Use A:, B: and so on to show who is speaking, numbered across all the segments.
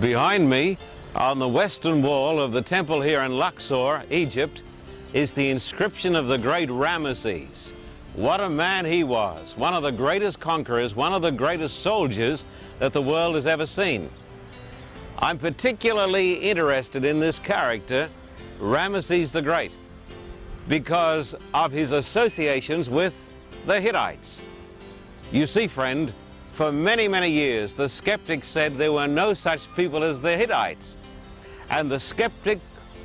A: Behind me, on the western wall of the temple here in Luxor, Egypt, is the inscription of the great Ramesses. What a man he was, one of the greatest conquerors, one of the greatest soldiers that the world has ever seen. I'm particularly interested in this character, Ramesses the Great, because of his associations with the Hittites. You see, friend, for many, many years, the skeptics said there were no such people as the Hittites. And the skeptic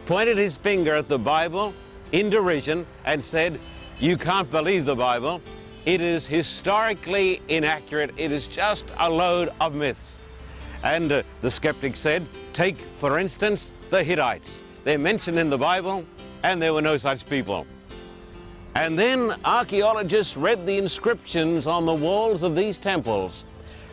A: pointed his finger at the Bible in derision and said, You can't believe the Bible. It is historically inaccurate. It is just a load of myths. And uh, the skeptic said, Take, for instance, the Hittites. They're mentioned in the Bible, and there were no such people. And then archaeologists read the inscriptions on the walls of these temples,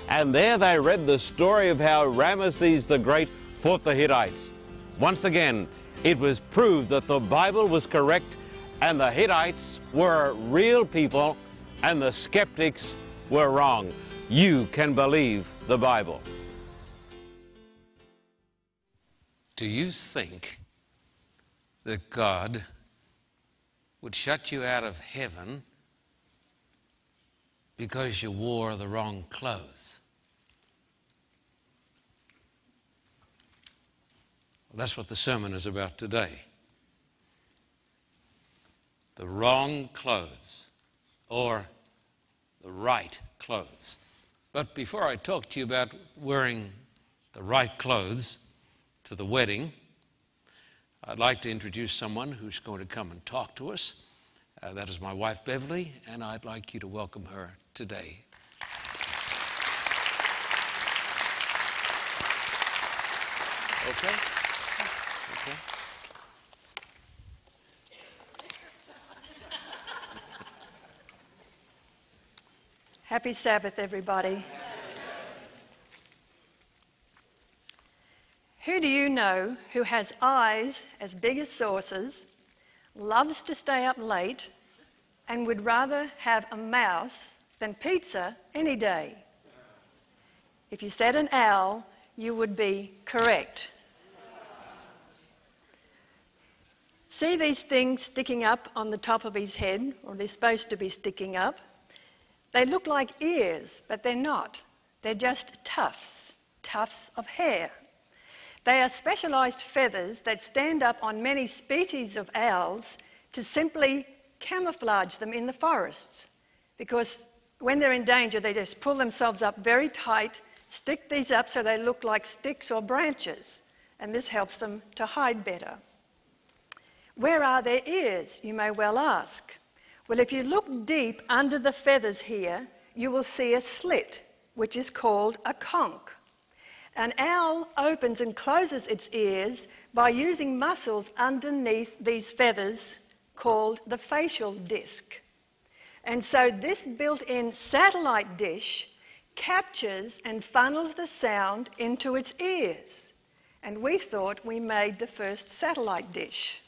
A: and there they read the story of how Ramesses the Great fought the Hittites. Once again, it was proved that the Bible was correct and the Hittites were real people and the skeptics were wrong. You can believe the Bible.
B: Do you think that God would shut you out of heaven because you wore the wrong clothes. Well, that's what the sermon is about today. The wrong clothes or the right clothes. But before I talk to you about wearing the right clothes to the wedding, I'd like to introduce someone who's going to come and talk to us. Uh, that is my wife, Beverly, and I'd like you to welcome her today. Okay? Okay.
C: Happy Sabbath, everybody. Who do you know who has eyes as big as saucers, loves to stay up late, and would rather have a mouse than pizza any day? If you said an owl, you would be correct. See these things sticking up on the top of his head, or they're supposed to be sticking up? They look like ears, but they're not. They're just tufts, tufts of hair. They are specialised feathers that stand up on many species of owls to simply camouflage them in the forests. Because when they're in danger, they just pull themselves up very tight, stick these up so they look like sticks or branches, and this helps them to hide better. Where are their ears, you may well ask? Well, if you look deep under the feathers here, you will see a slit, which is called a conch. An owl opens and closes its ears by using muscles underneath these feathers called the facial disc. And so this built in satellite dish captures and funnels the sound into its ears. And we thought we made the first satellite dish.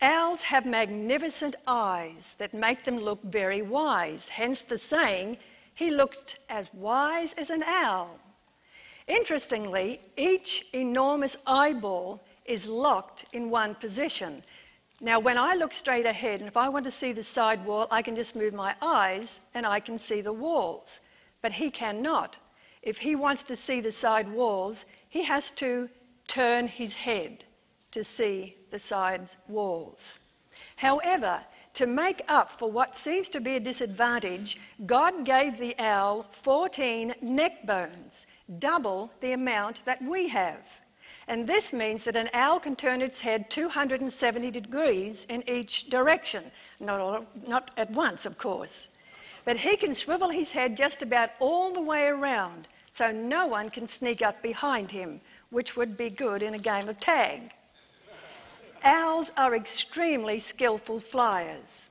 C: Owls have magnificent eyes that make them look very wise, hence the saying, he looked as wise as an owl. Interestingly, each enormous eyeball is locked in one position. Now, when I look straight ahead, and if I want to see the side wall, I can just move my eyes and I can see the walls. But he cannot. If he wants to see the side walls, he has to turn his head to see the side walls. However, to make up for what seems to be a disadvantage, God gave the owl 14 neck bones, double the amount that we have. And this means that an owl can turn its head 270 degrees in each direction. Not, all, not at once, of course. But he can swivel his head just about all the way around, so no one can sneak up behind him, which would be good in a game of tag. Owls are extremely skillful flyers.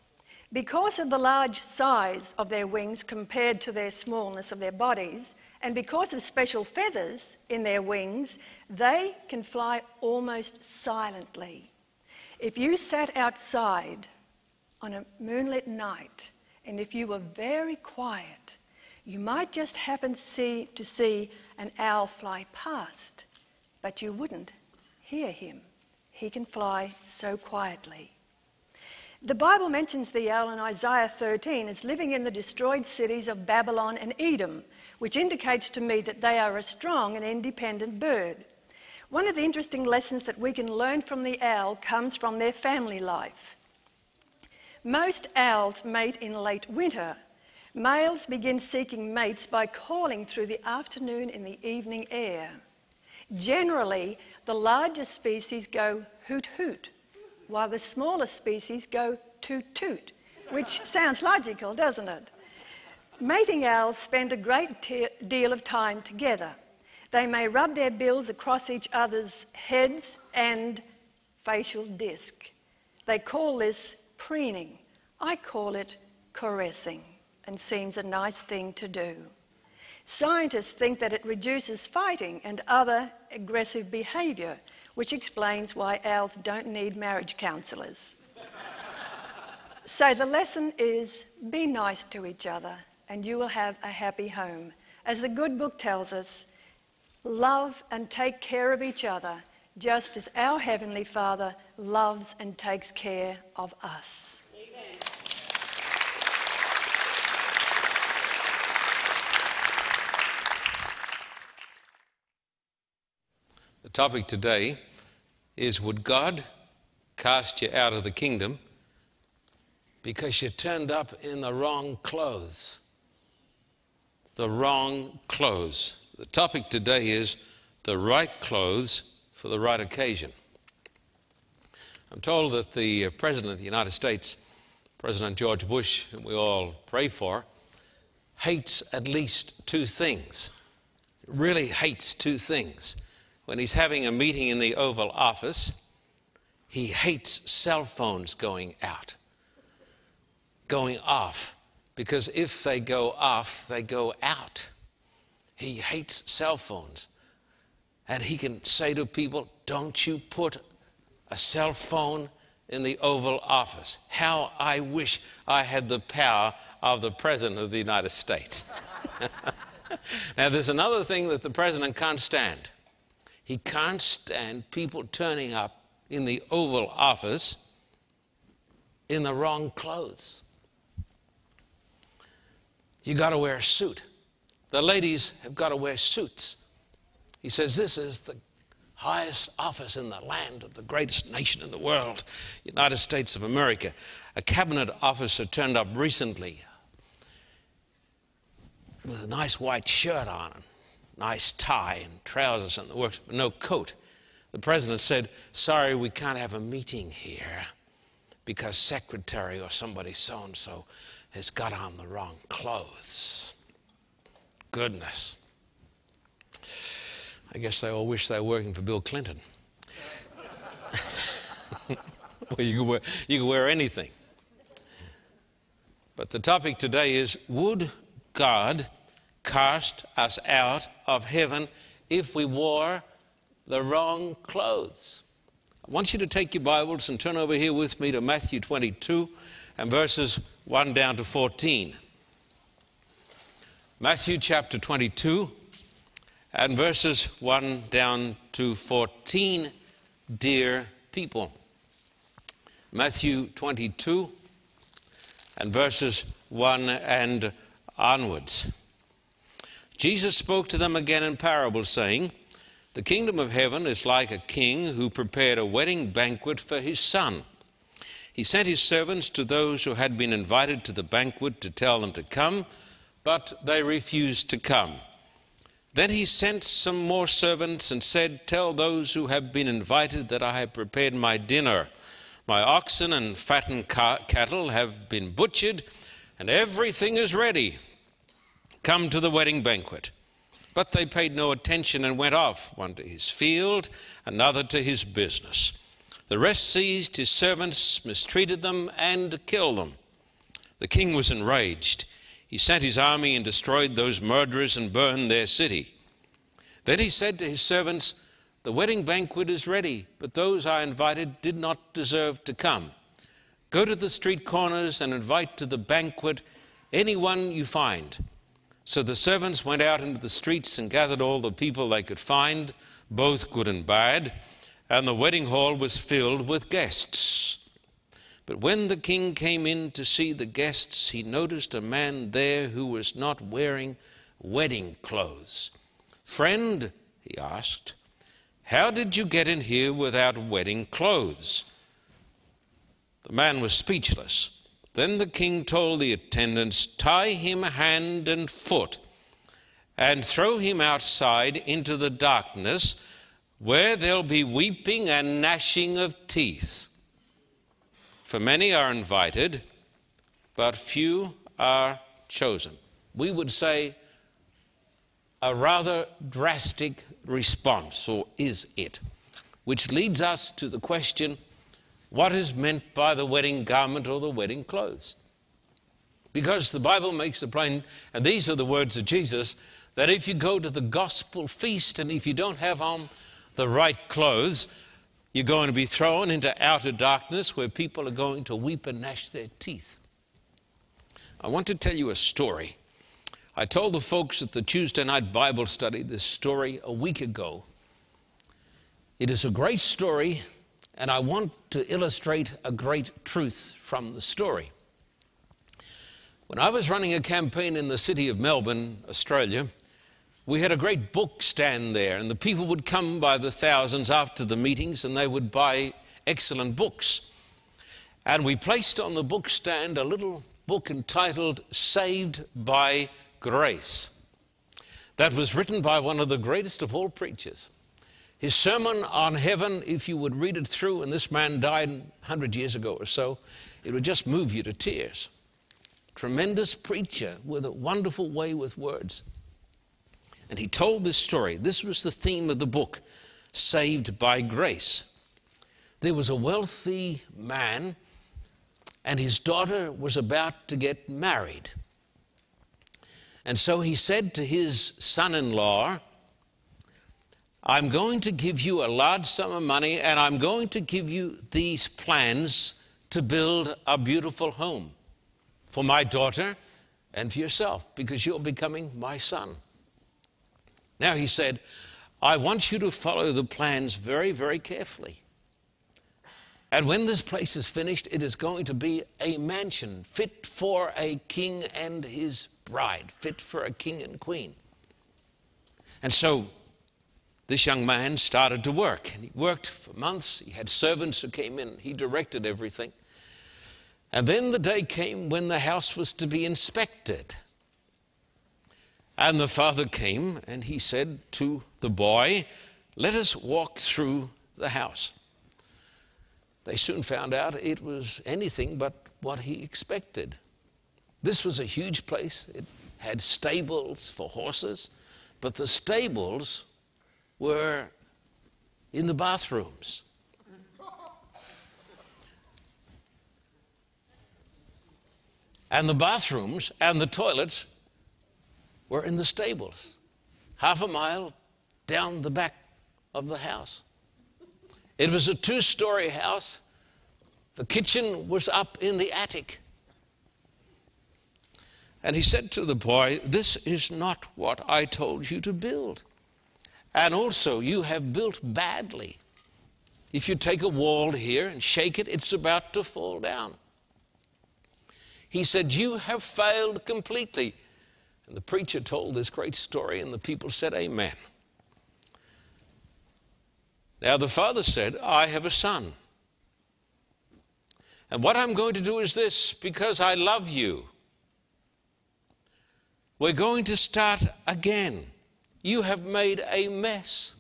C: Because of the large size of their wings compared to their smallness of their bodies, and because of special feathers in their wings, they can fly almost silently. If you sat outside on a moonlit night and if you were very quiet, You might just happen to see, to see an owl fly past, but you wouldn't hear him. He can fly so quietly. The Bible mentions the owl in Isaiah 13 as living in the destroyed cities of Babylon and Edom, which indicates to me that they are a strong and independent bird. One of the interesting lessons that we can learn from the owl comes from their family life. Most owls mate in late winter. Males begin seeking mates by calling through the afternoon and the evening air. Generally, the larger species go hoot hoot, while the smaller species go toot toot, which sounds logical, doesn't it? Mating owls spend a great deal of time together. They may rub their bills across each other's heads and facial disc. They call this preening. I call it caressing and seems a nice thing to do. Scientists think that it reduces fighting and other aggressive behaviour, which explains why owls don't need marriage counsellors. so the lesson is be nice to each other and you will have a happy home. As the good book tells us, love and take care of each other just as our Heavenly Father loves and takes care of us.
A: The topic today is Would God cast you out of the kingdom because you turned up in the wrong clothes? The wrong clothes. The topic today is the right clothes for the right occasion. I'm told that the President of the United States, President George Bush, whom we all pray for, hates at least two things. Really hates two things when he's having a meeting in the Oval Office, he hates cell phones going out, going off, because if they go off, they go out. He hates cell phones. And he can say to people, Don't you put a cell phone in the Oval Office. How I wish I had the power of the President of the United States. now, there's another thing that the President can't stand he can't stand people turning up in the Oval Office in the wrong clothes. You got to wear a suit. The ladies have got to wear suits. He says, This is the highest office in the land of the greatest nation in the world, United States of America. A cabinet officer turned up recently with a nice white shirt on nice tie and trousers and the works, but no coat. The president said, Sorry, we can't have a meeting here because secretary or somebody so and so has got on the wrong clothes. Goodness. I guess they all wish they were working for Bill Clinton. well, you can, wear, you wear anything. But the topic today is Would God cast us out of heaven if we wore the wrong clothes. I want you to take your Bibles and turn over here with me to Matthew 22 and verses 1 down to 14. Matthew chapter 22 and verses 1 down to 14, dear people. Matthew 22 and verses 1 and onwards. Jesus spoke to them again in parables, saying, The kingdom of heaven is like a king who prepared a wedding banquet for his son. He sent his servants to those who had been invited to the banquet to tell them to come, but they refused to come. Then he sent some more servants and said, Tell those who have been invited that I have prepared my dinner. My oxen and fattened cattle have been butchered, and everything is ready. Come to the wedding banquet. But they paid no attention and went off, one to his field, another to his business. The rest seized his servants, mistreated them, and killed them. The king was enraged. He sent his army and destroyed those murderers and burned their city. Then he said to his servants, The wedding banquet is ready, but those I invited did not deserve to come. Go to the street corners and invite to the banquet anyone you find. So the servants went out into the streets and gathered all the people they could find, both good and bad, and the wedding hall was filled with guests. But when the king came in to see the guests, he noticed a man there who was not wearing wedding clothes. Friend, he asked, how did you get in here without wedding clothes? The man was speechless. Then the king told the attendants, Tie him hand and foot and throw him outside into the darkness where there'll be weeping and gnashing of teeth. For many are invited, but few are chosen. We would say a rather drastic response, or is it? Which leads us to the question what is meant by the wedding garment or the wedding clothes? Because the Bible makes it plain, and these are the words of Jesus, that if you go to the gospel feast and if you don't have on the right clothes, you're going to be thrown into outer darkness where people are going to weep and gnash their teeth. I want to tell you a story. I told the folks at the Tuesday night Bible study this story a week ago. It is a great story and I want to illustrate a great truth from the story. When I was running a campaign in the city of Melbourne, Australia, we had a great book stand there, and the people would come by the thousands after the meetings and they would buy excellent books. And we placed on the book stand a little book entitled Saved by Grace. That was written by one of the greatest of all preachers, his sermon on heaven, if you would read it through, and this man died 100 years ago or so, it would just move you to tears. Tremendous preacher with a wonderful way with words. And he told this story. This was the theme of the book, Saved by Grace. There was a wealthy man, and his daughter was about to get married. And so he said to his son in law, I'm going to give you a large sum of money and I'm going to give you these plans to build a beautiful home for my daughter and for yourself because you're becoming my son. Now he said, I want you to follow the plans very, very carefully. And when this place is finished, it is going to be a mansion fit for a king and his bride, fit for a king and queen. And so this young man started to work. And he worked for months. He had servants who came in, he directed everything. And then the day came when the house was to be inspected. And the father came and he said to the boy, Let us walk through the house. They soon found out it was anything but what he expected. This was a huge place. It had stables for horses, but the stables were in the bathrooms. And the bathrooms and the toilets were in the stables, half a mile down the back of the house. It was a two story house. The kitchen was up in the attic. And he said to the boy, This is not what I told you to build. And also, you have built badly. If you take a wall here and shake it, it's about to fall down. He said, You have failed completely. And the preacher told this great story, and the people said, Amen. Now, the father said, I have a son. And what I'm going to do is this because I love you. We're going to start again. You have made a mess.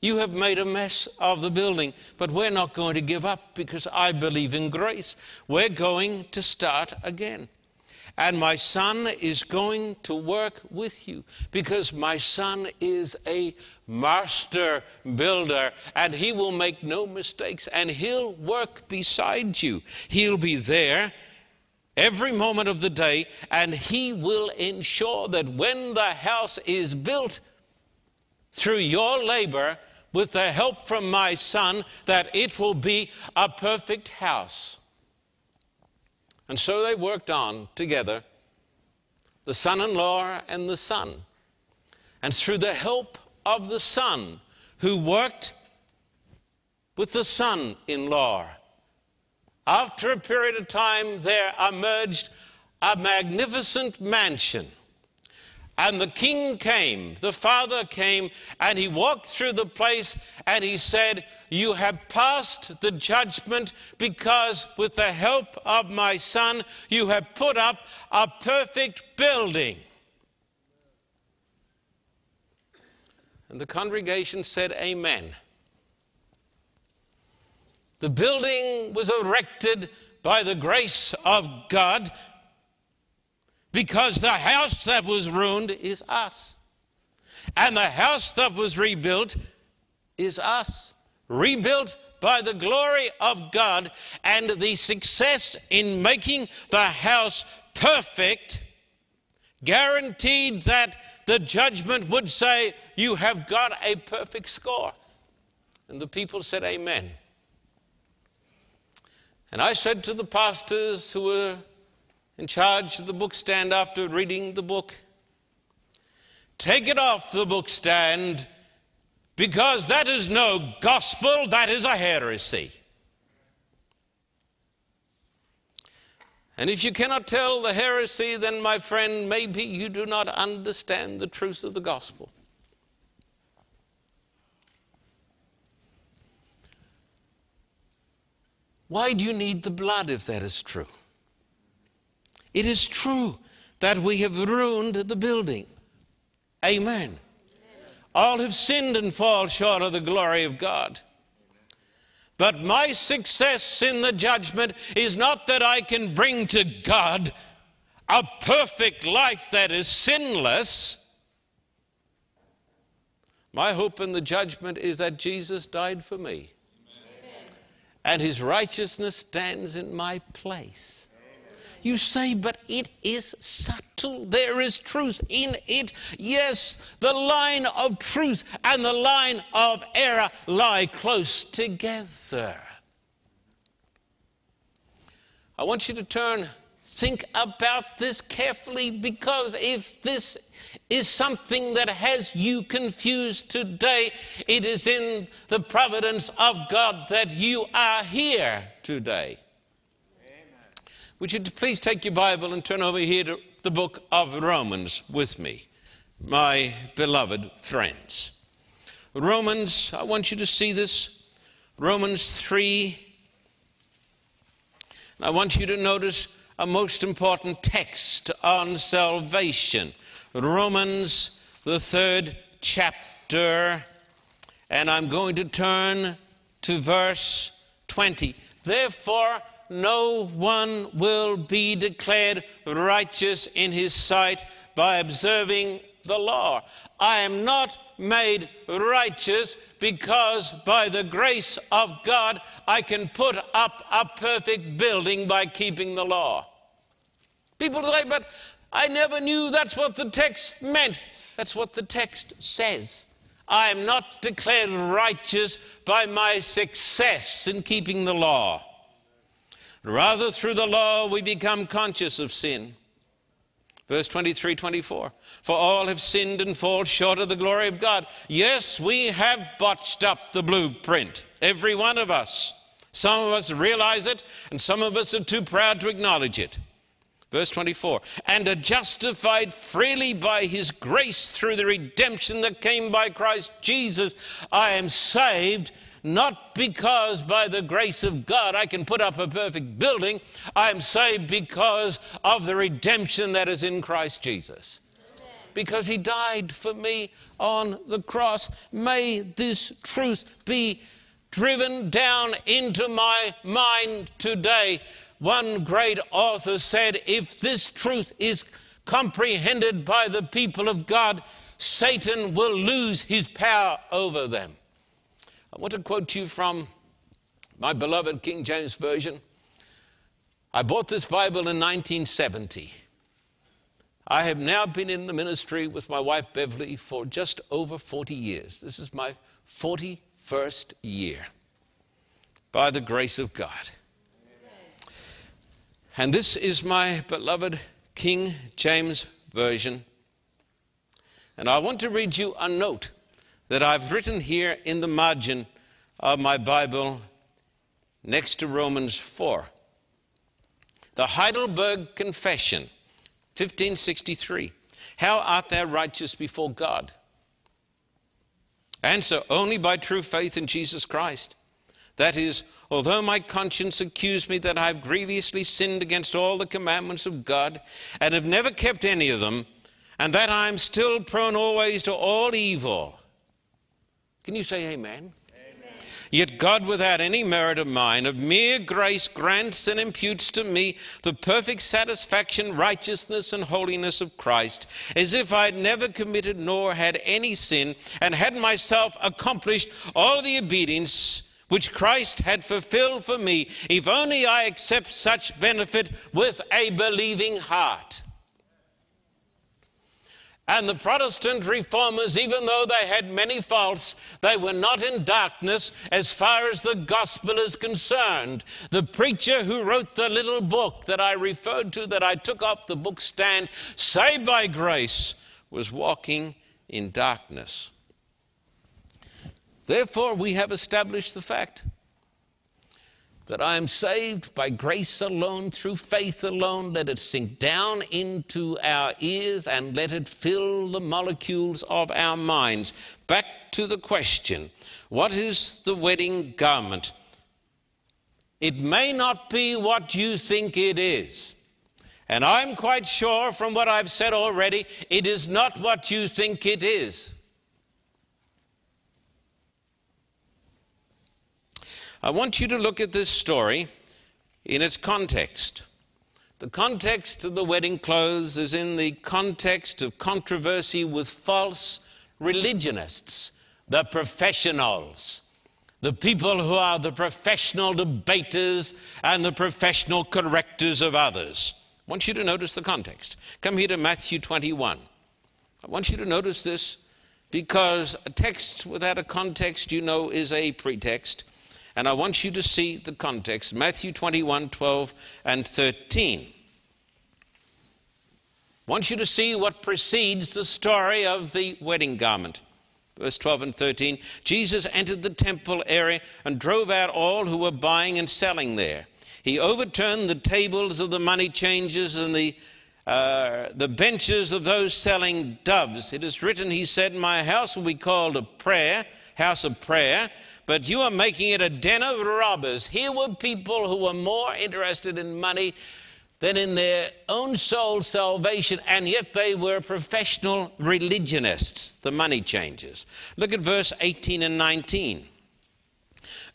A: You have made a mess of the building, but we're not going to give up because I believe in grace. We're going to start again. And my son is going to work with you because my son is a master builder and he will make no mistakes and he'll work beside you. He'll be there every moment of the day, and He will ensure that when the house is built through your labor, with the help from my son, that it will be a perfect house. And so they worked on together. the son in law and the son. And through the help of the son who worked with the son in law, after a period of time, there emerged a magnificent mansion. And the king came, the father came, and he walked through the place and he said, You have passed the judgment because, with the help of my son, you have put up a perfect building. And the congregation said, Amen. The building was erected by the grace of God because the house that was ruined is us. And the house that was rebuilt is us. Rebuilt by the glory of God and the success in making the house perfect guaranteed that the judgment would say, You have got a perfect score. And the people said, Amen. And I said to the pastors who were in charge of the book stand after reading the book, Take it off the book stand because that is no gospel, that is a heresy. And if you cannot tell the heresy, then, my friend, maybe you do not understand the truth of the gospel. Why do you need the blood if that is true? It is true that we have ruined the building. Amen. Amen. All have sinned and fall short of the glory of God. But my success in the judgment is not that I can bring to God a perfect life that is sinless. My hope in the judgment is that Jesus died for me. And his righteousness stands in my place. You say, but it is subtle. There is truth in it. Yes, the line of truth and the line of error lie close together. I want you to turn, think about this carefully because if this is something that has you confused today, it is in the providence of God that you are here today. Would you please take your Bible and turn over here to the book of Romans with me, my beloved friends? Romans, I want you to see this. Romans 3. I want you to notice a most important text on salvation. Romans, the third chapter, and I'm going to turn to verse 20. Therefore, no one will be declared righteous in his sight by observing the law. I am not made righteous because by the grace of God I can put up a perfect building by keeping the law. People say, but I never knew that's what the text meant. That's what the text says. I am not declared righteous by my success in keeping the law. Rather, through the law, we become conscious of sin. Verse 23 24. For all have sinned and fall short of the glory of God. Yes, we have botched up the blueprint, every one of us. Some of us realize it, and some of us are too proud to acknowledge it. Verse 24, and are justified freely by his grace through the redemption that came by Christ Jesus. I am saved not because by the grace of God I can put up a perfect building. I'm saved because of the redemption that is in Christ Jesus. Because he died for me on the cross. May this truth be driven down into my mind today. One great author said, if this truth is comprehended by the people of God, Satan will lose his power over them. I want to quote to you from my beloved King James Version. I bought this Bible in 1970. I have now been in the ministry with my wife Beverly for just over 40 years. This is my 41st year by the grace of God. And this is my beloved King James Version. And I want to read you a note that I've written here in the margin of my Bible next to Romans 4. The Heidelberg Confession, 1563. How art thou righteous before God? Answer only by true faith in Jesus Christ. That is, although my conscience accused me that I have grievously sinned against all the commandments of God and have never kept any of them, and that I am still prone always to all evil. Can you say amen? Yet God, without any merit of mine, of mere grace, grants and imputes to me the perfect satisfaction, righteousness, and holiness of Christ, as if I had never committed nor had any sin, and had myself accomplished all the obedience which Christ had fulfilled for me, if only I accept such benefit with a believing heart. And the Protestant reformers, even though they had many faults, they were not in darkness as far as the gospel is concerned. The preacher who wrote the little book that I referred to, that I took off the book stand, Saved by Grace, was walking in darkness. Therefore, we have established the fact that I am saved by grace alone, through faith alone. Let it sink down into our ears and let it fill the molecules of our minds. Back to the question what is the wedding garment? It may not be what you think it is. And I'm quite sure from what I've said already, it is not what you think it is. I want you to look at this story in its context. The context of the wedding clothes is in the context of controversy with false religionists, the professionals, the people who are the professional debaters and the professional correctors of others. I want you to notice the context. Come here to Matthew 21. I want you to notice this because a text without a context, you know, is a pretext. And I want you to see the context Matthew 21 12 and 13. I want you to see what precedes the story of the wedding garment. Verse 12 and 13 Jesus entered the temple area and drove out all who were buying and selling there. He overturned the tables of the money changers and the, uh, the benches of those selling doves. It is written, He said, My house will be called a prayer, house of prayer but you are making it a den of robbers. Here were people who were more interested in money than in their own soul salvation, and yet they were professional religionists, the money changers. Look at verse 18 and 19.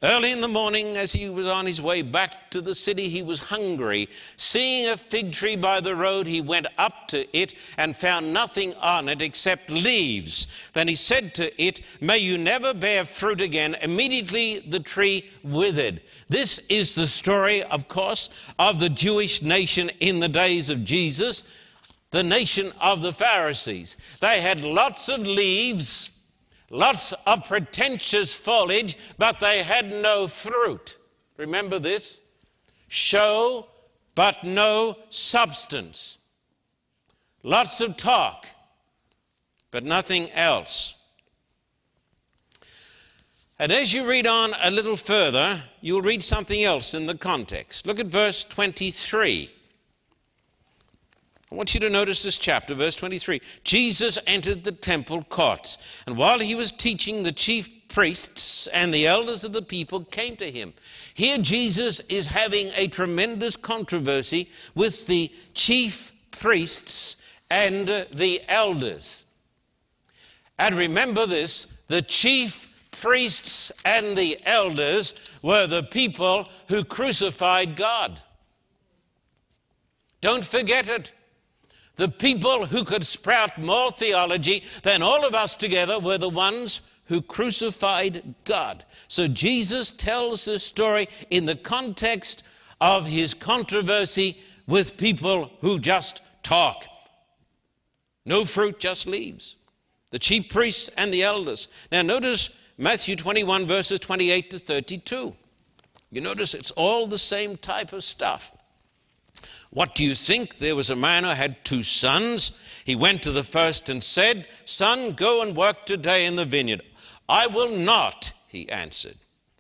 A: Early in the morning, as he was on his way back to the city, he was hungry. Seeing a fig tree by the road, he went up to it and found nothing on it except leaves. Then he said to it, May you never bear fruit again. Immediately the tree withered. This is the story, of course, of the Jewish nation in the days of Jesus, the nation of the Pharisees. They had lots of leaves lots of pretentious foliage, but they had no fruit. Remember this? Show, but no substance. Lots of talk, but nothing else. And as you read on a little further, you'll read something else in the context. Look at verse 23. I want you to notice this chapter, verse 23. Jesus entered the temple courts, and while he was teaching, the chief priests and the elders of the people came to him. Here, Jesus is having a tremendous controversy with the chief priests and the elders. And remember this the chief priests and the elders were the people who crucified God. Don't forget it. The people who could sprout more theology than all of us together were the ones who crucified God. So Jesus tells this story in the context of his controversy with people who just talk. No fruit, just leaves. The chief priests and the elders. Now, notice Matthew 21, verses 28 to 32. You notice it's all the same type of stuff. What do you think? There was a man who had two sons. He went to the first and said, Son, go and work today in the vineyard. I will not, he answered.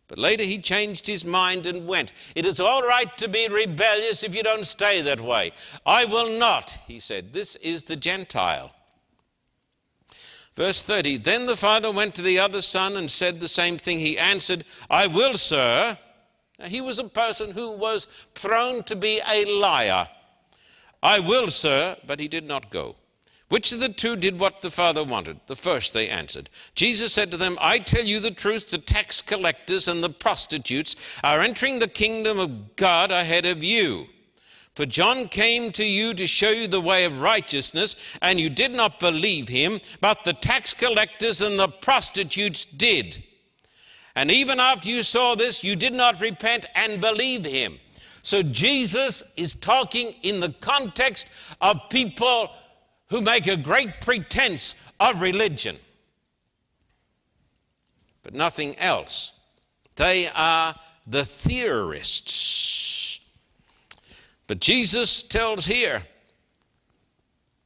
A: But later he changed his mind and went. It is all right to be rebellious if you don't stay that way. I will not, he said. This is the Gentile. Verse 30 Then the father went to the other son and said the same thing. He answered, I will, sir. Now, he was a person who was prone to be a liar. I will, sir, but he did not go. Which of the two did what the father wanted? The first, they answered. Jesus said to them, I tell you the truth, the tax collectors and the prostitutes are entering the kingdom of God ahead of you. For John came to you to show you the way of righteousness, and you did not believe him, but the tax collectors and the prostitutes did. And even after you saw this, you did not repent and believe him. So Jesus is talking in the context of people who make a great pretense of religion, but nothing else. They are the theorists. But Jesus tells here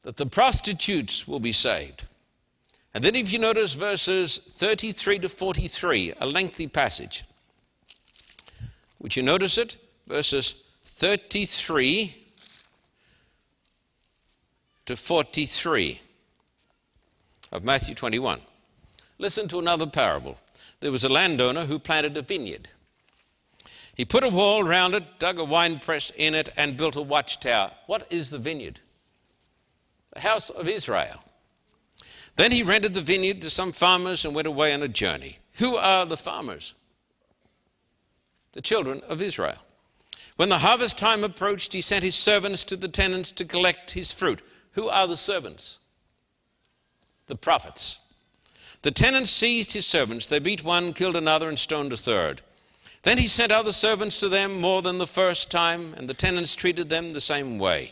A: that the prostitutes will be saved. And then, if you notice verses 33 to 43, a lengthy passage, would you notice it? Verses 33 to 43 of Matthew 21. Listen to another parable. There was a landowner who planted a vineyard. He put a wall round it, dug a wine press in it, and built a watchtower. What is the vineyard? The house of Israel. Then he rented the vineyard to some farmers and went away on a journey. Who are the farmers? The children of Israel. When the harvest time approached, he sent his servants to the tenants to collect his fruit. Who are the servants? The prophets. The tenants seized his servants. They beat one, killed another, and stoned a third. Then he sent other servants to them more than the first time, and the tenants treated them the same way.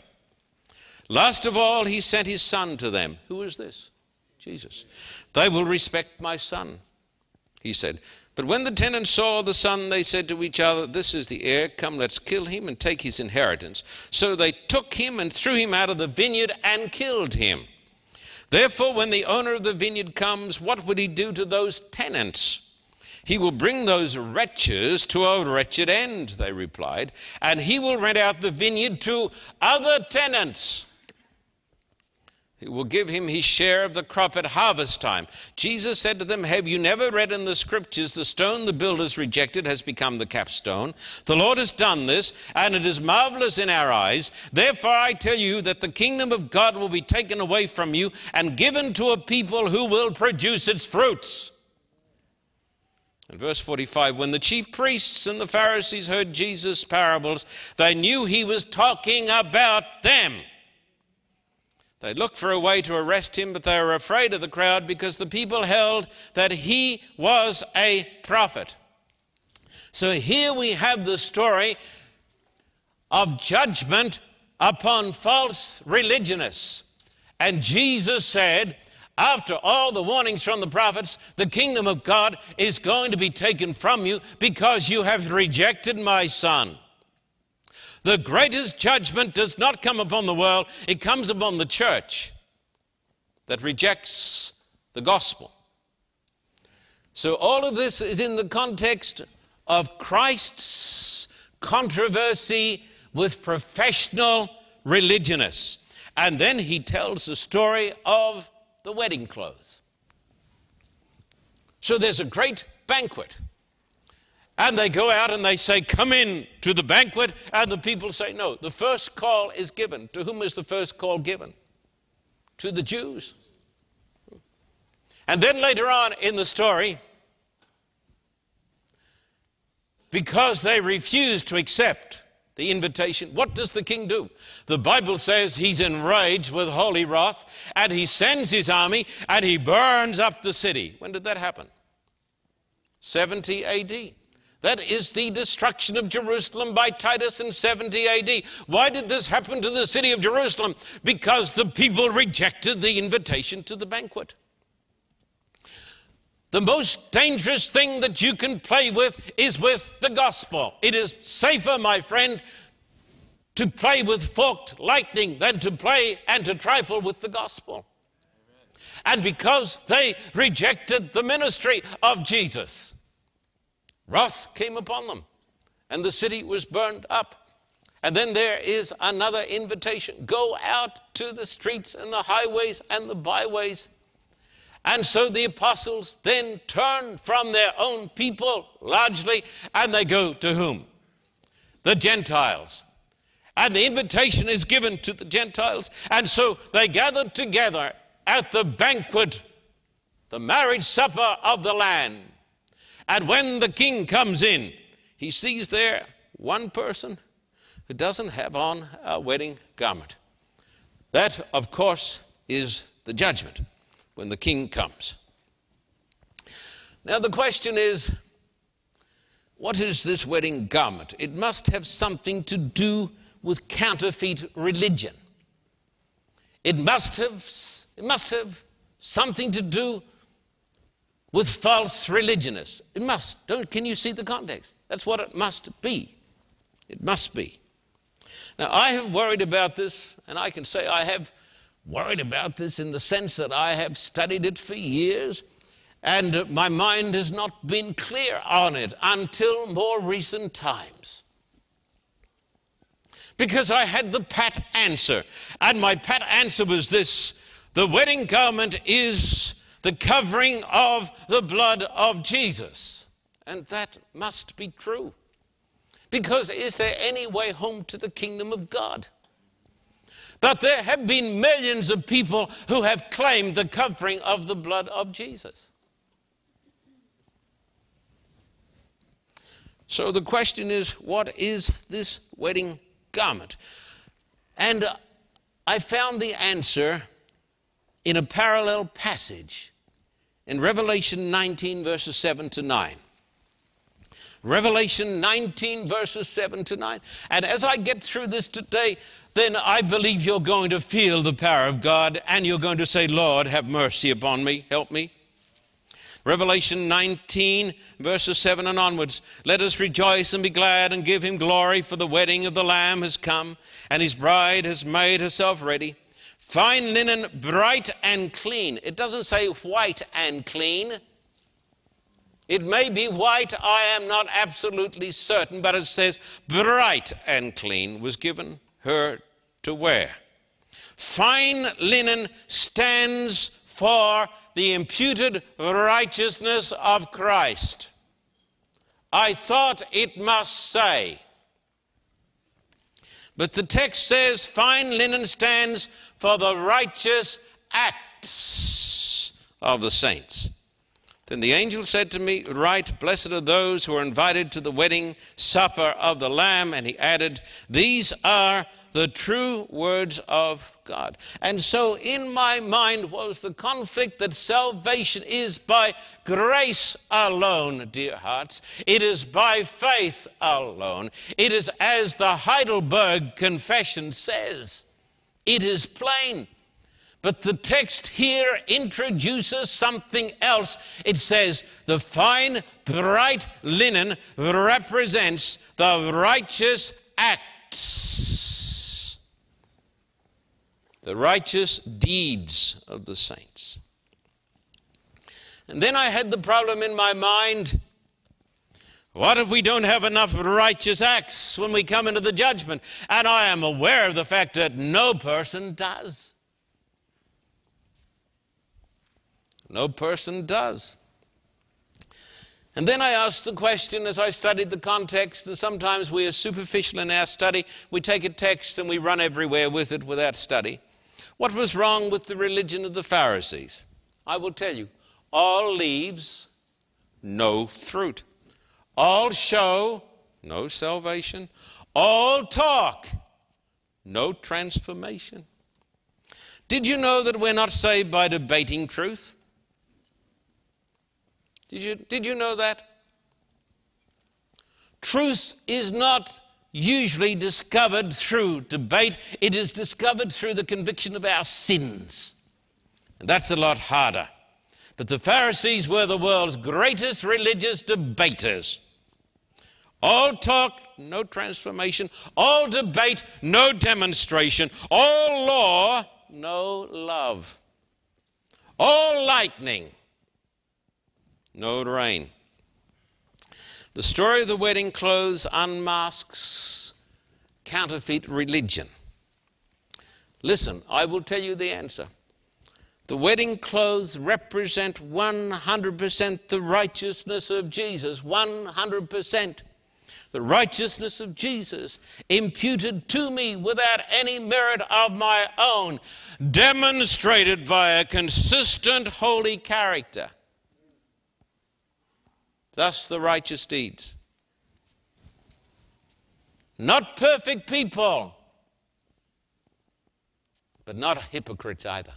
A: Last of all, he sent his son to them. Who is this? Jesus. They will respect my son, he said. But when the tenants saw the son, they said to each other, This is the heir. Come, let's kill him and take his inheritance. So they took him and threw him out of the vineyard and killed him. Therefore, when the owner of the vineyard comes, what would he do to those tenants? He will bring those wretches to a wretched end, they replied, and he will rent out the vineyard to other tenants who will give him his share of the crop at harvest time. Jesus said to them, Have you never read in the scriptures, the stone the builders rejected has become the capstone? The Lord has done this, and it is marvelous in our eyes. Therefore, I tell you that the kingdom of God will be taken away from you and given to a people who will produce its fruits. In verse 45, when the chief priests and the Pharisees heard Jesus' parables, they knew he was talking about them. They looked for a way to arrest him, but they were afraid of the crowd because the people held that he was a prophet. So here we have the story of judgment upon false religionists. And Jesus said, after all the warnings from the prophets, the kingdom of God is going to be taken from you because you have rejected my son. The greatest judgment does not come upon the world, it comes upon the church that rejects the gospel. So, all of this is in the context of Christ's controversy with professional religionists. And then he tells the story of the wedding clothes. So, there's a great banquet. And they go out and they say, Come in to the banquet. And the people say, No. The first call is given. To whom is the first call given? To the Jews. And then later on in the story, because they refuse to accept the invitation, what does the king do? The Bible says he's enraged with holy wrath and he sends his army and he burns up the city. When did that happen? 70 AD. That is the destruction of Jerusalem by Titus in 70 AD. Why did this happen to the city of Jerusalem? Because the people rejected the invitation to the banquet. The most dangerous thing that you can play with is with the gospel. It is safer, my friend, to play with forked lightning than to play and to trifle with the gospel. And because they rejected the ministry of Jesus, wrath came upon them, and the city was burned up. And then there is another invitation go out to the streets and the highways and the byways. And so the apostles then turn from their own people largely, and they go to whom? The Gentiles. And the invitation is given to the Gentiles. And so they gathered together at the banquet, the marriage supper of the Lamb. And when the king comes in, he sees there one person who doesn't have on a wedding garment. That, of course, is the judgment when the king comes. Now, the question is what is this wedding garment? It must have something to do with counterfeit religion. It must have, it must have something to do with false religionists. It must. Don't, can you see the context? That's what it must be. It must be. Now, I have worried about this, and I can say I have worried about this in the sense that I have studied it for years, and my mind has not been clear on it until more recent times because I had the pat answer. And my pat answer was this the wedding garment is the covering of the blood of Jesus. And that must be true. Because is there any way home to the kingdom of God? But there have been millions of people who have claimed the covering of the blood of Jesus. So the question is what is this wedding garment. And I found the answer in a parallel passage in Revelation 19, verses 7 to 9. Revelation 19, verses 7 to 9. And as I get through this today, then I believe you're going to feel the power of God and you're going to say, Lord, have mercy upon me, help me. Revelation 19, verses 7 and onwards. Let us rejoice and be glad and give him glory, for the wedding of the Lamb has come, and his bride has made herself ready. Fine linen, bright and clean. It doesn't say white and clean. It may be white, I am not absolutely certain, but it says bright and clean was given her to wear. Fine linen stands for the imputed righteousness of Christ. I thought it must say. But the text says fine linen stands for the righteous acts of the saints. Then the angel said to me, Write, blessed are those who are invited to the wedding supper of the Lamb. And he added, These are the true words of God. And so in my mind was the conflict that salvation is by grace alone, dear hearts. It is by faith alone. It is as the Heidelberg Confession says. It is plain. But the text here introduces something else. It says, the fine, bright linen represents the righteous acts the righteous deeds of the saints. And then I had the problem in my mind what if we don't have enough righteous acts when we come into the judgment? And I am aware of the fact that no person does. No person does. And then I asked the question as I studied the context, and sometimes we are superficial in our study. We take a text and we run everywhere with it without study. What was wrong with the religion of the Pharisees? I will tell you all leaves, no fruit. All show, no salvation. All talk, no transformation. Did you know that we're not saved by debating truth? Did you, did you know that? Truth is not usually discovered through debate, it is discovered through the conviction of our sins. And that's a lot harder. But the Pharisees were the world's greatest religious debaters. All talk, no transformation. All debate, no demonstration. All law, no love. All lightning, no rain. The story of the wedding clothes unmasks counterfeit religion. Listen, I will tell you the answer. The wedding clothes represent 100% the righteousness of Jesus. 100%. The righteousness of Jesus imputed to me without any merit of my own, demonstrated by a consistent holy character. Thus, the righteous deeds. Not perfect people, but not hypocrites either.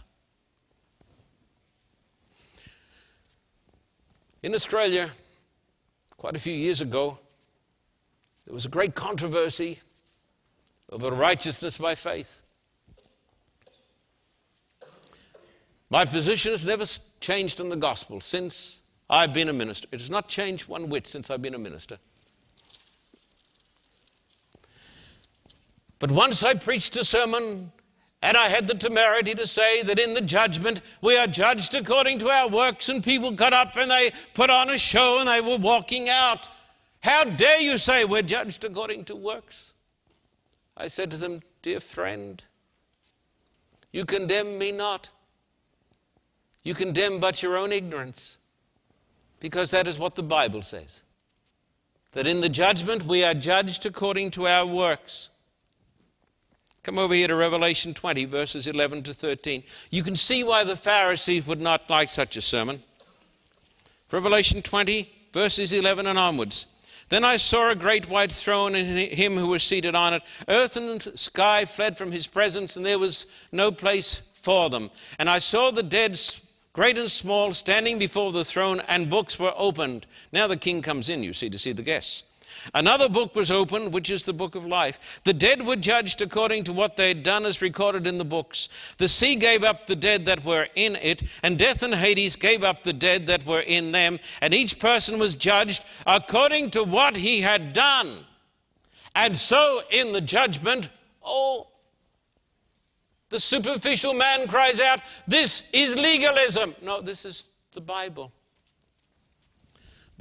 A: In Australia, quite a few years ago, there was a great controversy over righteousness by faith. My position has never changed in the gospel since I've been a minister. It has not changed one whit since I've been a minister. But once I preached a sermon and I had the temerity to say that in the judgment we are judged according to our works, and people got up and they put on a show and they were walking out. How dare you say we're judged according to works? I said to them, Dear friend, you condemn me not. You condemn but your own ignorance, because that is what the Bible says. That in the judgment we are judged according to our works. Come over here to Revelation 20, verses 11 to 13. You can see why the Pharisees would not like such a sermon. Revelation 20, verses 11 and onwards. Then I saw a great white throne and him who was seated on it. Earth and sky fled from his presence, and there was no place for them. And I saw the dead, great and small, standing before the throne, and books were opened. Now the king comes in, you see, to see the guests. Another book was opened, which is the book of life. The dead were judged according to what they had done, as recorded in the books. The sea gave up the dead that were in it, and death and Hades gave up the dead that were in them, and each person was judged according to what he had done. And so, in the judgment, oh, the superficial man cries out, This is legalism. No, this is the Bible.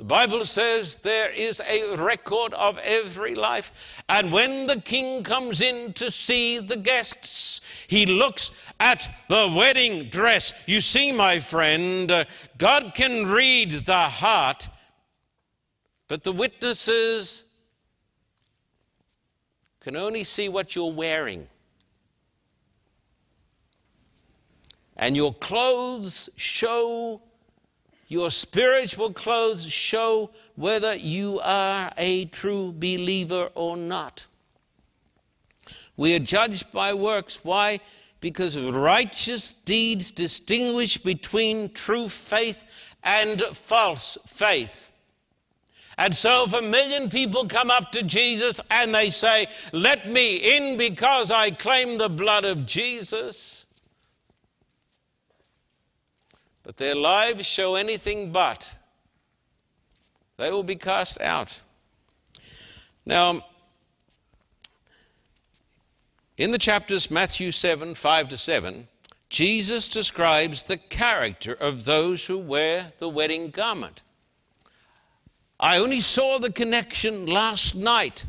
A: The Bible says there is a record of every life. And when the king comes in to see the guests, he looks at the wedding dress. You see, my friend, uh, God can read the heart, but the witnesses can only see what you're wearing. And your clothes show your spiritual clothes show whether you are a true believer or not. We are judged by works. Why? Because righteous deeds distinguish between true faith and false faith. And so, if a million people come up to Jesus and they say, Let me in because I claim the blood of Jesus, but their lives show anything but, they will be cast out. Now, in the chapters Matthew 7, 5 to 7, Jesus describes the character of those who wear the wedding garment. I only saw the connection last night.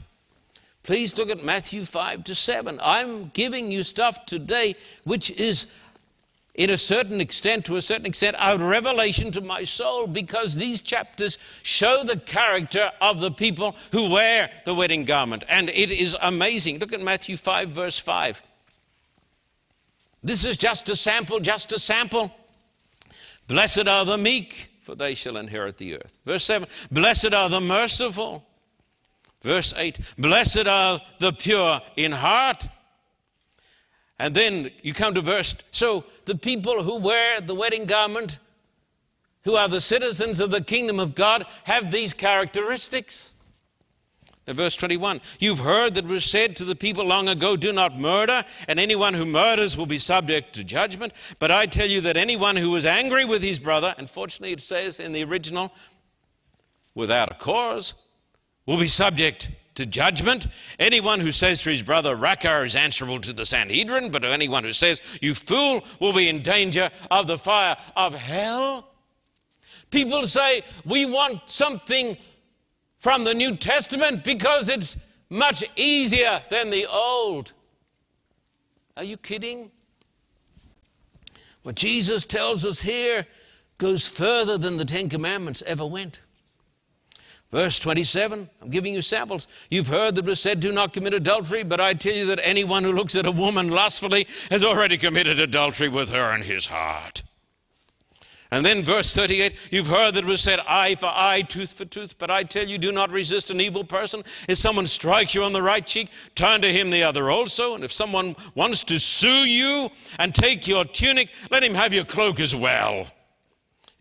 A: Please look at Matthew 5 to 7. I'm giving you stuff today which is in a certain extent, to a certain extent, a revelation to my soul because these chapters show the character of the people who wear the wedding garment. And it is amazing. Look at Matthew 5, verse 5. This is just a sample, just a sample. Blessed are the meek, for they shall inherit the earth. Verse 7 Blessed are the merciful. Verse 8 Blessed are the pure in heart and then you come to verse. So the people who wear the wedding garment, who are the citizens of the kingdom of God, have these characteristics. Now, verse 21 You've heard that was said to the people long ago, Do not murder, and anyone who murders will be subject to judgment. But I tell you that anyone who is angry with his brother, unfortunately it says in the original, without a cause, will be subject to judgment. Anyone who says to his brother, Raca, is answerable to the Sanhedrin, but anyone who says, You fool, will be in danger of the fire of hell. People say, We want something from the New Testament because it's much easier than the Old. Are you kidding? What Jesus tells us here goes further than the Ten Commandments ever went. Verse 27, I'm giving you samples. You've heard that it was said, Do not commit adultery, but I tell you that anyone who looks at a woman lustfully has already committed adultery with her in his heart. And then verse 38, you've heard that it was said, eye for eye, tooth for tooth, but I tell you, do not resist an evil person. If someone strikes you on the right cheek, turn to him the other also. And if someone wants to sue you and take your tunic, let him have your cloak as well.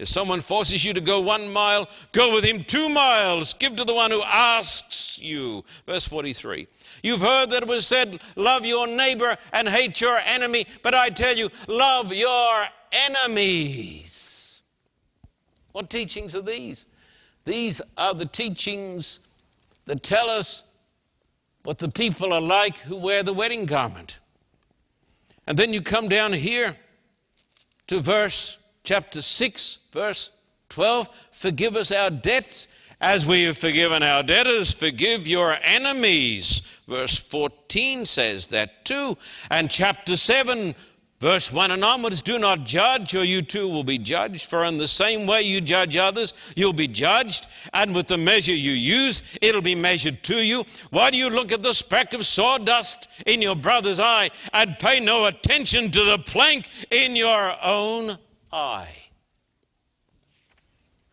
A: If someone forces you to go one mile, go with him two miles. Give to the one who asks you. Verse 43. You've heard that it was said, Love your neighbor and hate your enemy. But I tell you, love your enemies. What teachings are these? These are the teachings that tell us what the people are like who wear the wedding garment. And then you come down here to verse chapter 6, verse 12 Forgive us our debts as we have forgiven our debtors. Forgive your enemies. Verse 14 says that too. And chapter 7, Verse 1 and onwards, do not judge, or you too will be judged. For in the same way you judge others, you'll be judged. And with the measure you use, it'll be measured to you. Why do you look at the speck of sawdust in your brother's eye and pay no attention to the plank in your own eye.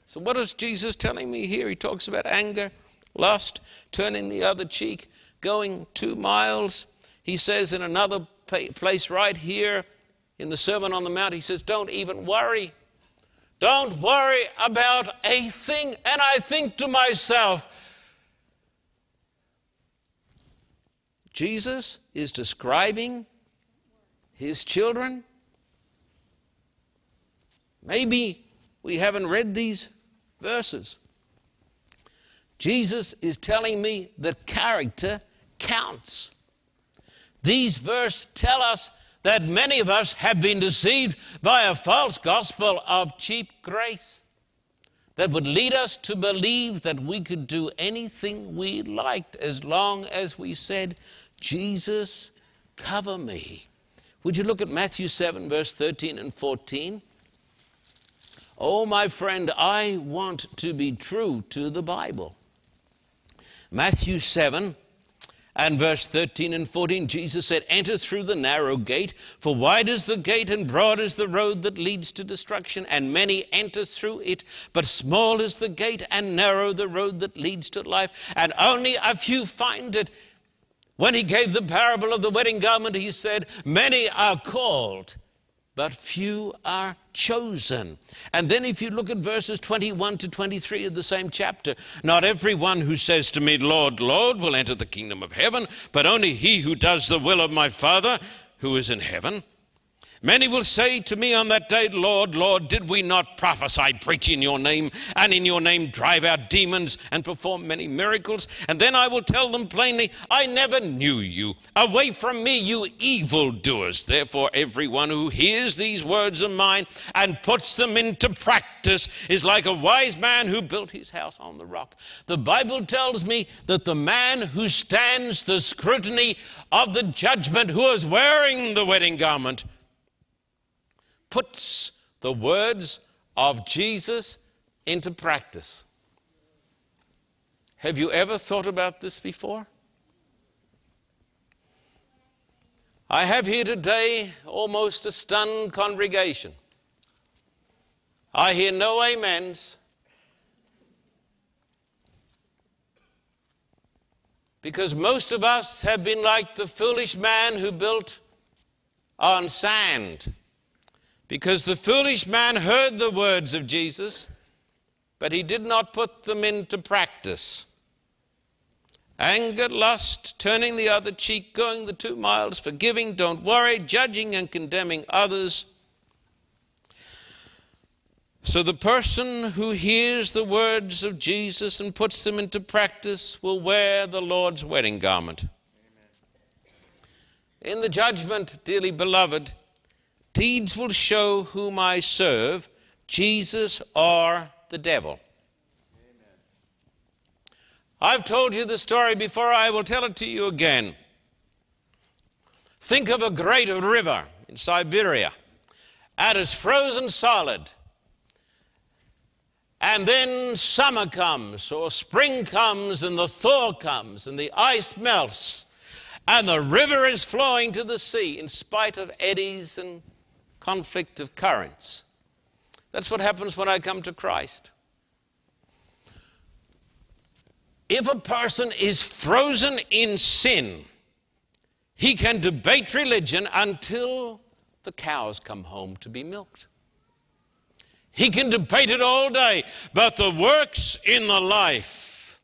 A: So, what is Jesus telling me here? He talks about anger, lust, turning the other cheek, going two miles. He says in another place right here in the Sermon on the Mount, he says, Don't even worry. Don't worry about a thing. And I think to myself, Jesus is describing his children Maybe we haven't read these verses. Jesus is telling me that character counts. These verses tell us that many of us have been deceived by a false gospel of cheap grace that would lead us to believe that we could do anything we liked as long as we said, Jesus, cover me. Would you look at Matthew 7, verse 13 and 14? Oh, my friend, I want to be true to the Bible. Matthew 7 and verse 13 and 14, Jesus said, Enter through the narrow gate, for wide is the gate and broad is the road that leads to destruction, and many enter through it. But small is the gate and narrow the road that leads to life, and only a few find it. When he gave the parable of the wedding garment, he said, Many are called but few are chosen. And then, if you look at verses 21 to 23 of the same chapter, not everyone who says to me, Lord, Lord, will enter the kingdom of heaven, but only he who does the will of my Father who is in heaven. Many will say to me on that day, Lord, Lord, did we not prophesy, preach in your name, and in your name drive out demons and perform many miracles? And then I will tell them plainly, I never knew you. Away from me, you evildoers. Therefore, everyone who hears these words of mine and puts them into practice is like a wise man who built his house on the rock. The Bible tells me that the man who stands the scrutiny of the judgment, who is wearing the wedding garment, puts the words of Jesus into practice. Have you ever thought about this before? I have here today almost a stunned congregation. I hear no amens because most of us have been like the foolish man who built on sand. Because the foolish man heard the words of Jesus, but he did not put them into practice. Anger, lust, turning the other cheek, going the two miles, forgiving, don't worry, judging and condemning others. So the person who hears the words of Jesus and puts them into practice will wear the Lord's wedding garment. In the judgment, dearly beloved, deeds will show whom I serve, Jesus or the devil. Amen. I've told you the story before, I will tell it to you again. Think of a great river in Siberia, and it's frozen solid. And then summer comes, or spring comes, and the thaw comes, and the ice melts, and the river is flowing to the sea in spite of eddies and conflict of currents. That's what happens when I come to Christ. If a person is frozen in sin, he can debate religion until the cows come home to be milked. He can debate it all day, but the works in the life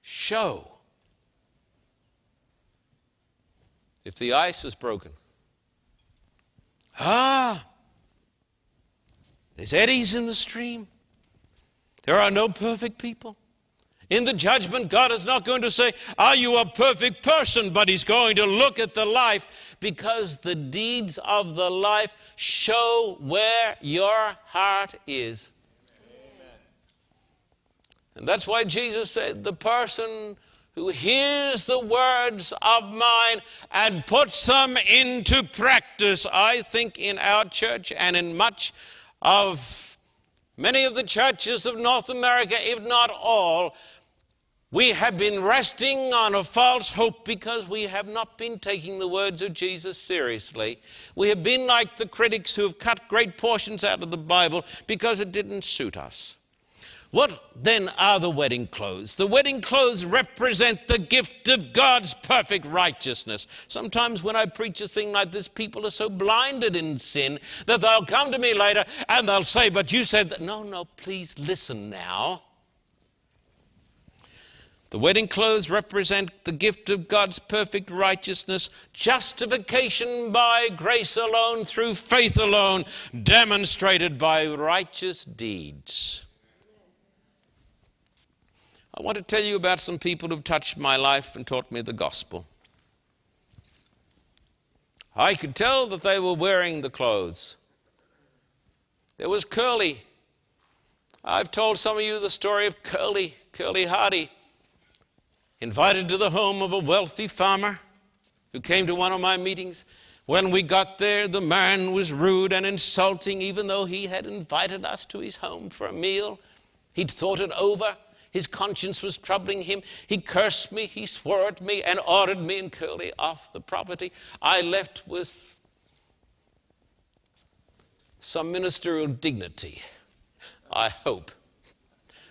A: show. If the ice is broken, ah, there's eddies in the stream. There are no perfect people. In the judgment, God is not going to say, Are you a perfect person? But He's going to look at the life because the deeds of the life show where your heart is. Amen. And that's why Jesus said, The person who hears the words of mine and puts them into practice, I think in our church and in much of many of the churches of North America, if not all, we have been resting on a false hope because we have not been taking the words of Jesus seriously. We have been like the critics who have cut great portions out of the Bible because it didn't suit us. What then are the wedding clothes? The wedding clothes represent the gift of God's perfect righteousness. Sometimes when I preach a thing like this, people are so blinded in sin that they'll come to me later and they'll say, But you said that. No, no, please listen now. The wedding clothes represent the gift of God's perfect righteousness, justification by grace alone, through faith alone, demonstrated by righteous deeds. I want to tell you about some people who've touched my life and taught me the gospel. I could tell that they were wearing the clothes. There was Curly. I've told some of you the story of Curly, Curly Hardy invited to the home of a wealthy farmer who came to one of my meetings. When we got there, the man was rude and insulting, even though he had invited us to his home for a meal. He'd thought it over. His conscience was troubling him. He cursed me, he swore at me, and ordered me and Curly off the property. I left with some ministerial dignity, I hope.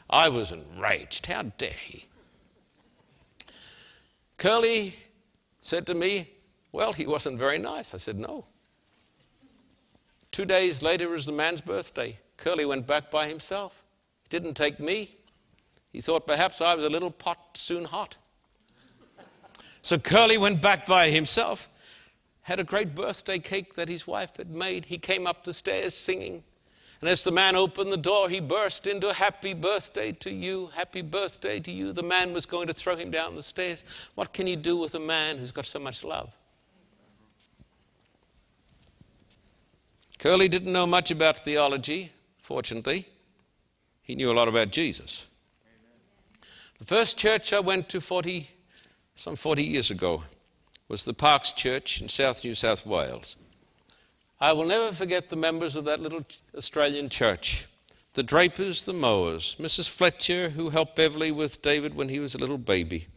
A: I was enraged. How dare he? Curly said to me, Well, he wasn't very nice. I said, No. Two days later was the man's birthday. Curly went back by himself. He didn't take me. He thought perhaps I was a little pot soon hot. So Curly went back by himself, had a great birthday cake that his wife had made. He came up the stairs singing. And as the man opened the door, he burst into happy birthday to you, happy birthday to you. The man was going to throw him down the stairs. What can you do with a man who's got so much love? Curly didn't know much about theology, fortunately. He knew a lot about Jesus. The first church I went to 40, some 40 years ago was the Parkes Church in South New South Wales. I will never forget the members of that little Australian church the Drapers, the Mowers, Mrs. Fletcher, who helped Beverly with David when he was a little baby.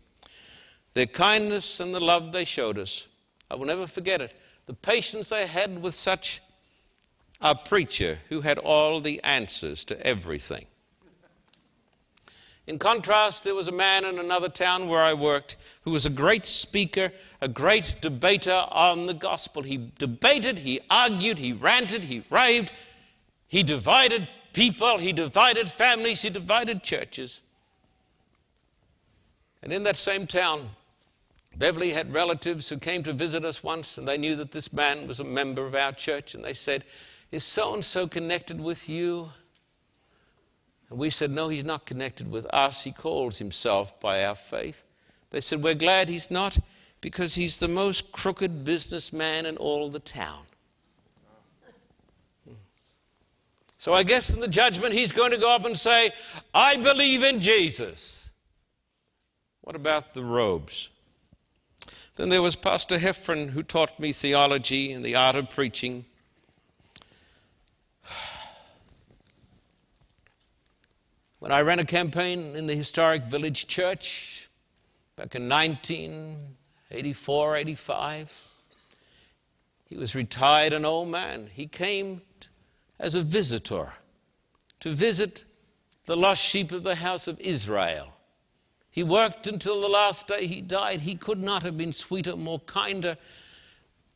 A: Their kindness and the love they showed us, I will never forget it. The patience they had with such a preacher who had all the answers to everything. In contrast, there was a man in another town where I worked who was a great speaker, a great debater on the gospel. He debated, he argued, he ranted, he raved, he divided people, he divided families, he divided churches. And in that same town, Beverly had relatives who came to visit us once, and they knew that this man was a member of our church, and they said, Is so and so connected with you? And we said, No, he's not connected with us. He calls himself by our faith. They said, We're glad he's not because he's the most crooked businessman in all the town. So I guess in the judgment, he's going to go up and say, I believe in Jesus. What about the robes? Then there was Pastor Heffron who taught me theology and the art of preaching. When I ran a campaign in the historic village church back in 1984, 85, he was retired, an old man. He came as a visitor to visit the lost sheep of the house of Israel. He worked until the last day he died. He could not have been sweeter, more kinder.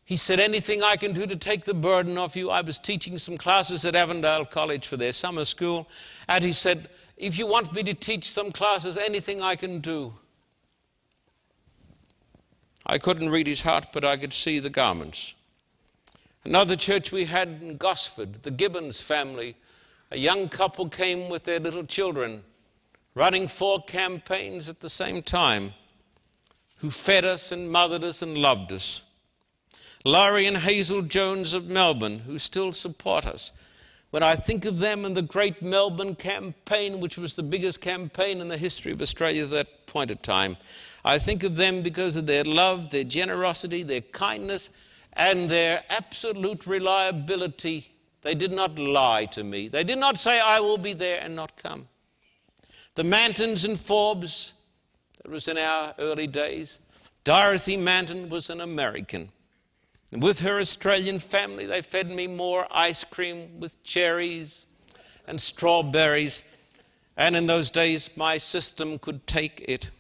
A: He said, Anything I can do to take the burden off you. I was teaching some classes at Avondale College for their summer school, and he said, If you want me to teach some classes, anything I can do. I couldn't read his heart, but I could see the garments. Another church we had in Gosford, the Gibbons family, a young couple came with their little children running four campaigns at the same time, who fed us and mothered us and loved us. Laurie and Hazel Jones of Melbourne, who still support us. When I think of them and the great Melbourne campaign, which was the biggest campaign in the history of Australia at that point of time, I think of them because of their love, their generosity, their kindness, and their absolute reliability. They did not lie to me. They did not say, I will be there and not come. The Mantons and Forbes, that was in our early days. Dorothy Manton was an American. With her Australian family, they fed me more ice cream with cherries and strawberries. And in those days, my system could take it.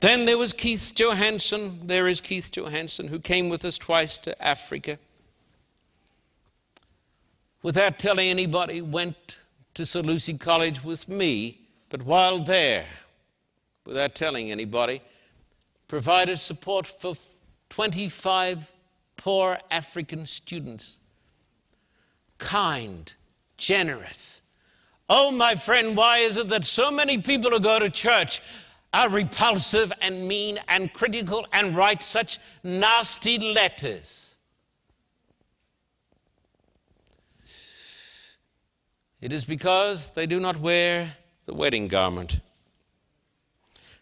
A: then there was Keith Johansson. There is Keith Johansson, who came with us twice to Africa. Without telling anybody, went to Solusi College with me, but while there, without telling anybody, provided support for 25 poor African students. Kind, generous. Oh, my friend, why is it that so many people who go to church are repulsive and mean and critical and write such nasty letters? It is because they do not wear the wedding garment.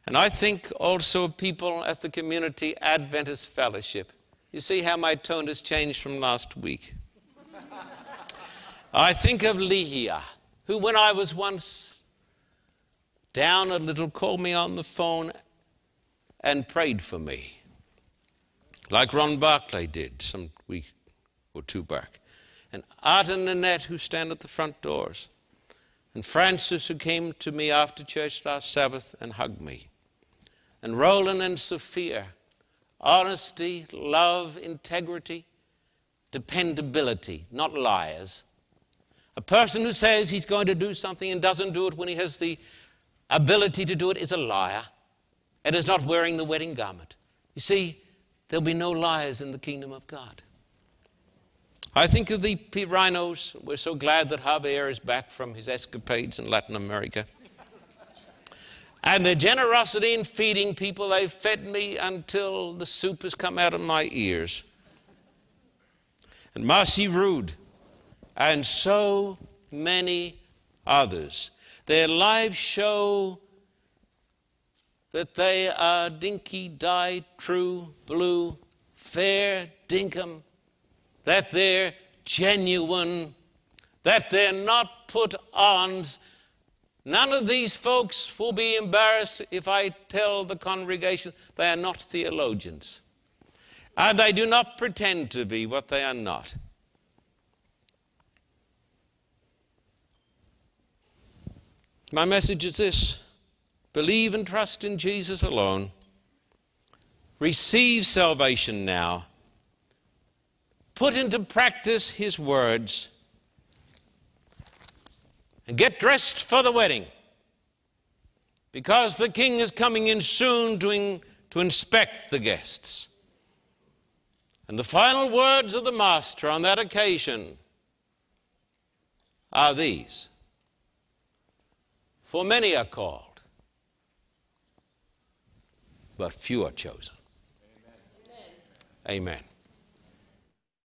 A: And I think also people at the Community Adventist Fellowship. You see how my tone has changed from last week. I think of Lehia, who, when I was once down a little, called me on the phone and prayed for me, like Ron Barclay did some week or two back and Art and Nanette who stand at the front doors, and Francis who came to me after church last Sabbath and hugged me, and Roland and Sophia, honesty, love, integrity, dependability, not liars. A person who says he's going to do something and doesn't do it when he has the ability to do it is a liar and is not wearing the wedding garment. You see, there'll be no liars in the kingdom of God. I think of the P. rhinos. We're so glad that Javier is back from his escapades in Latin America. And their generosity in feeding people, they've fed me until the soup has come out of my ears. And Marcy Rood, and so many others. Their lives show that they are dinky, dyed, true, blue, fair, dinkum, that they're genuine, that they're not put ons. None of these folks will be embarrassed if I tell the congregation they are not theologians. And they do not pretend to be what they are not. My message is this believe and trust in Jesus alone. Receive salvation now put into practice his words, and get dressed for the wedding. Because the king is coming in soon to, in, to inspect the guests. And the final words of the master on that occasion are these For many are called, but few are chosen. Amen. Amen.